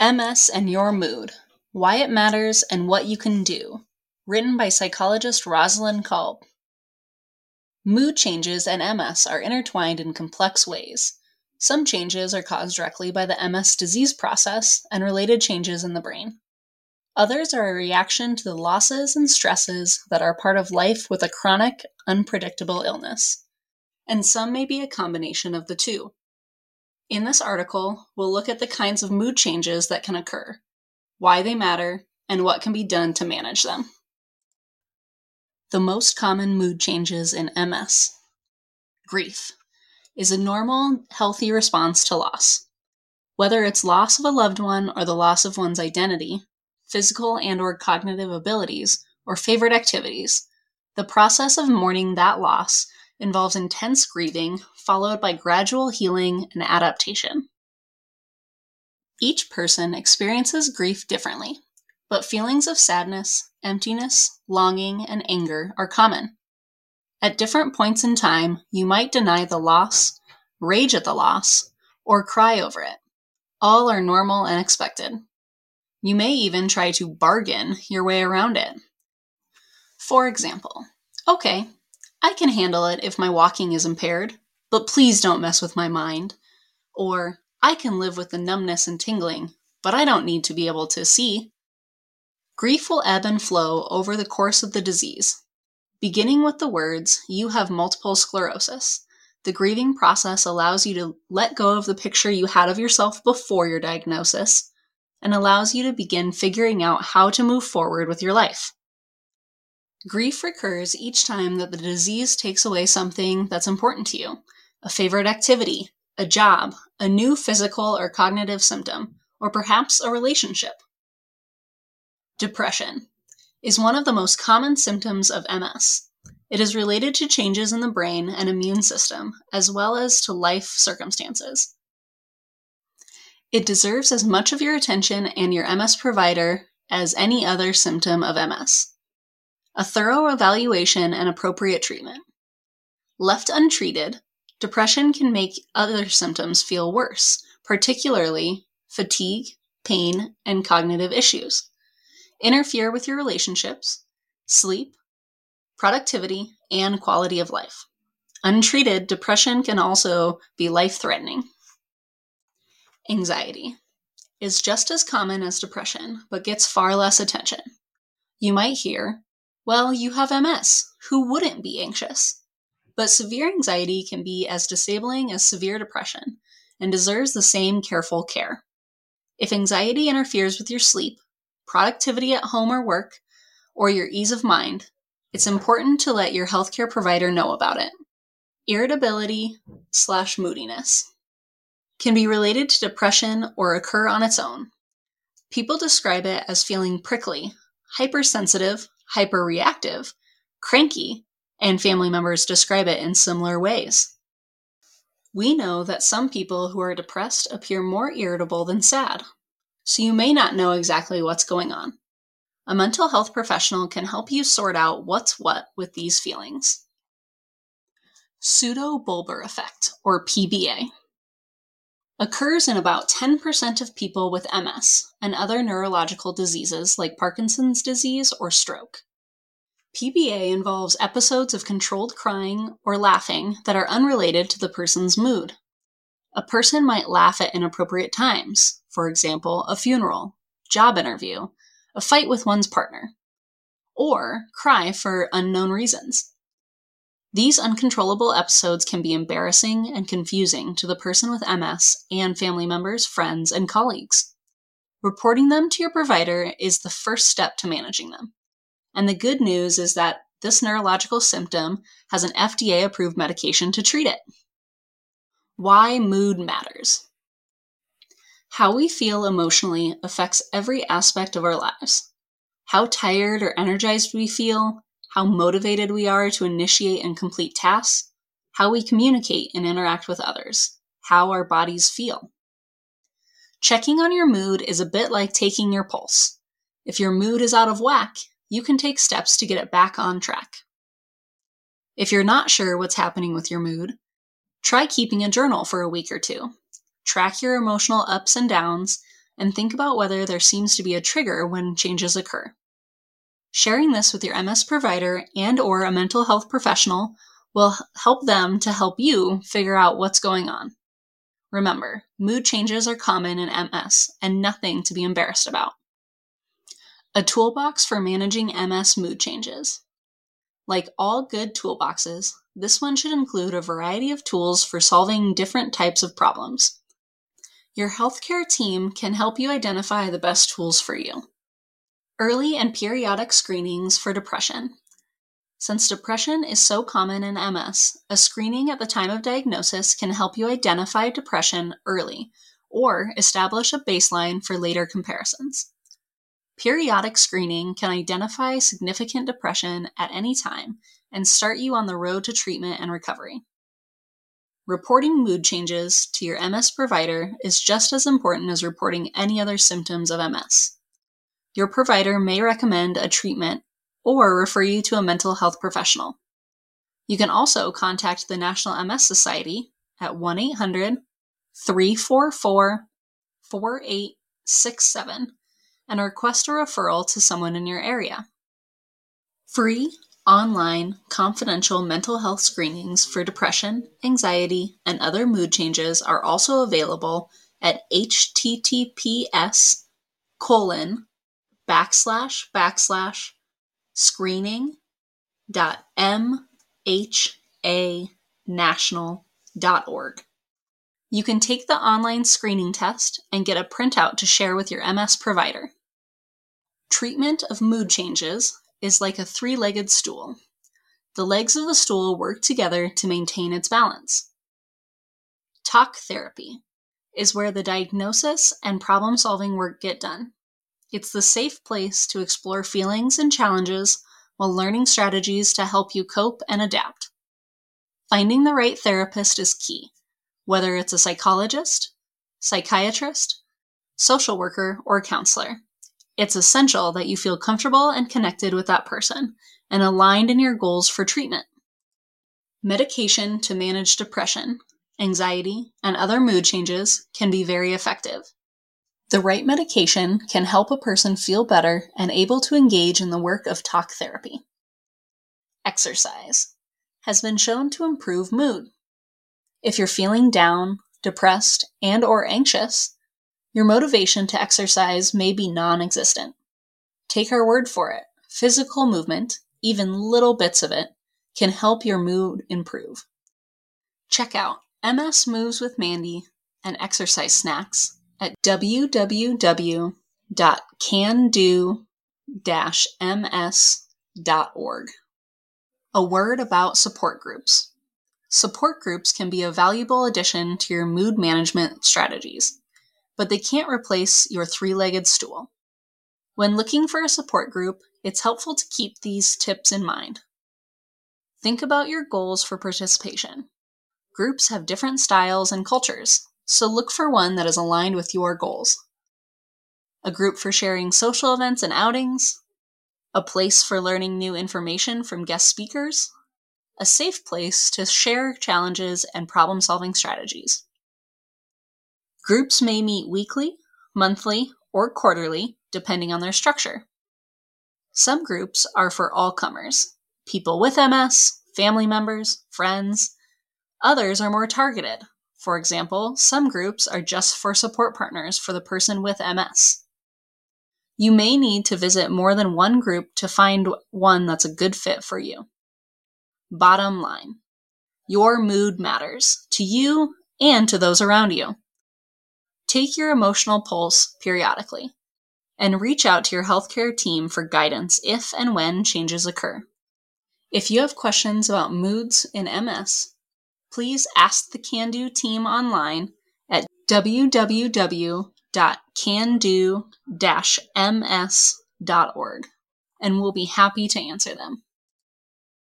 MS and Your Mood Why It Matters and What You Can Do. Written by psychologist Rosalind Kalb. Mood changes and MS are intertwined in complex ways. Some changes are caused directly by the MS disease process and related changes in the brain. Others are a reaction to the losses and stresses that are part of life with a chronic, unpredictable illness. And some may be a combination of the two. In this article, we'll look at the kinds of mood changes that can occur, why they matter, and what can be done to manage them. The most common mood changes in MS grief is a normal, healthy response to loss. Whether it's loss of a loved one or the loss of one's identity, physical and or cognitive abilities, or favorite activities, the process of mourning that loss involves intense grieving, followed by gradual healing and adaptation. Each person experiences grief differently, but feelings of sadness, emptiness, longing, and anger are common. At different points in time, you might deny the loss, rage at the loss, or cry over it. All are normal and expected. You may even try to bargain your way around it. For example, okay, I can handle it if my walking is impaired, but please don't mess with my mind. Or, I can live with the numbness and tingling, but I don't need to be able to see. Grief will ebb and flow over the course of the disease. Beginning with the words, You have multiple sclerosis. The grieving process allows you to let go of the picture you had of yourself before your diagnosis and allows you to begin figuring out how to move forward with your life. Grief recurs each time that the disease takes away something that's important to you a favorite activity, a job, a new physical or cognitive symptom, or perhaps a relationship. Depression is one of the most common symptoms of MS. It is related to changes in the brain and immune system, as well as to life circumstances. It deserves as much of your attention and your MS provider as any other symptom of MS a thorough evaluation and appropriate treatment. Left untreated, depression can make other symptoms feel worse, particularly fatigue, pain, and cognitive issues, interfere with your relationships, sleep, productivity, and quality of life. Untreated, depression can also be life threatening. Anxiety is just as common as depression, but gets far less attention. You might hear, well, you have MS. Who wouldn't be anxious? But severe anxiety can be as disabling as severe depression and deserves the same careful care. If anxiety interferes with your sleep, productivity at home or work, or your ease of mind, it's important to let your healthcare provider know about it. Irritability slash moodiness can be related to depression or occur on its own. People describe it as feeling prickly, hypersensitive, hyperreactive, cranky, and family members describe it in similar ways. We know that some people who are depressed appear more irritable than sad, so you may not know exactly what's going on. A mental health professional can help you sort out what's what with these feelings. Pseudobulbar affect, or PBA, occurs in about 10% of people with MS and other neurological diseases like Parkinson's disease or stroke. PBA involves episodes of controlled crying or laughing that are unrelated to the person's mood. A person might laugh at inappropriate times, for example, a funeral, job interview, a fight with one's partner, or cry for unknown reasons. These uncontrollable episodes can be embarrassing and confusing to the person with MS and family members, friends, and colleagues. Reporting them to your provider is the first step to managing them. And the good news is that this neurological symptom has an FDA approved medication to treat it. Why mood matters. How we feel emotionally affects every aspect of our lives. How tired or energized we feel, how motivated we are to initiate and complete tasks, how we communicate and interact with others, how our bodies feel. Checking on your mood is a bit like taking your pulse. If your mood is out of whack, you can take steps to get it back on track. If you're not sure what's happening with your mood, try keeping a journal for a week or two. Track your emotional ups and downs and think about whether there seems to be a trigger when changes occur. Sharing this with your MS provider and or a mental health professional will help them to help you figure out what's going on. Remember, mood changes are common in MS and nothing to be embarrassed about. A toolbox for managing MS mood changes. Like all good toolboxes, this one should include a variety of tools for solving different types of problems. Your healthcare team can help you identify the best tools for you. Early and periodic screenings for depression. Since depression is so common in MS, a screening at the time of diagnosis can help you identify depression early or establish a baseline for later comparisons. Periodic screening can identify significant depression at any time and start you on the road to treatment and recovery. Reporting mood changes to your MS provider is just as important as reporting any other symptoms of MS your provider may recommend a treatment or refer you to a mental health professional. You can also contact the National MS Society at 1 800 344 4867 and request a referral to someone in your area. Free, online, confidential mental health screenings for depression, anxiety, and other mood changes are also available at https colon backslash backslash screening dot mha national dot org. You can take the online screening test and get a printout to share with your MS provider. Treatment of mood changes is like a three legged stool. The legs of the stool work together to maintain its balance. Talk therapy is where the diagnosis and problem solving work get done. It's the safe place to explore feelings and challenges while learning strategies to help you cope and adapt. Finding the right therapist is key, whether it's a psychologist, psychiatrist, social worker, or counselor. It's essential that you feel comfortable and connected with that person and aligned in your goals for treatment. Medication to manage depression, anxiety, and other mood changes can be very effective. The right medication can help a person feel better and able to engage in the work of talk therapy. Exercise has been shown to improve mood. If you're feeling down, depressed, and or anxious, your motivation to exercise may be non-existent. Take our word for it. Physical movement, even little bits of it, can help your mood improve. Check out MS Moves with Mandy and exercise snacks at www.cando-ms.org. A word about support groups. Support groups can be a valuable addition to your mood management strategies, but they can't replace your three legged stool. When looking for a support group, it's helpful to keep these tips in mind. Think about your goals for participation. Groups have different styles and cultures, so look for one that is aligned with your goals. A group for sharing social events and outings, a place for learning new information from guest speakers, a safe place to share challenges and problem solving strategies. Groups may meet weekly, monthly, or quarterly, depending on their structure. Some groups are for all comers people with MS, family members, friends. Others are more targeted, for example, some groups are just for support partners for the person with MS. You may need to visit more than one group to find one that's a good fit for you. Bottom line your mood matters to you and to those around you. Take your emotional pulse periodically and reach out to your healthcare team for guidance if and when changes occur. If you have questions about moods in MS, please ask the CanDo team online at www.cando-ms.org and we'll be happy to answer them.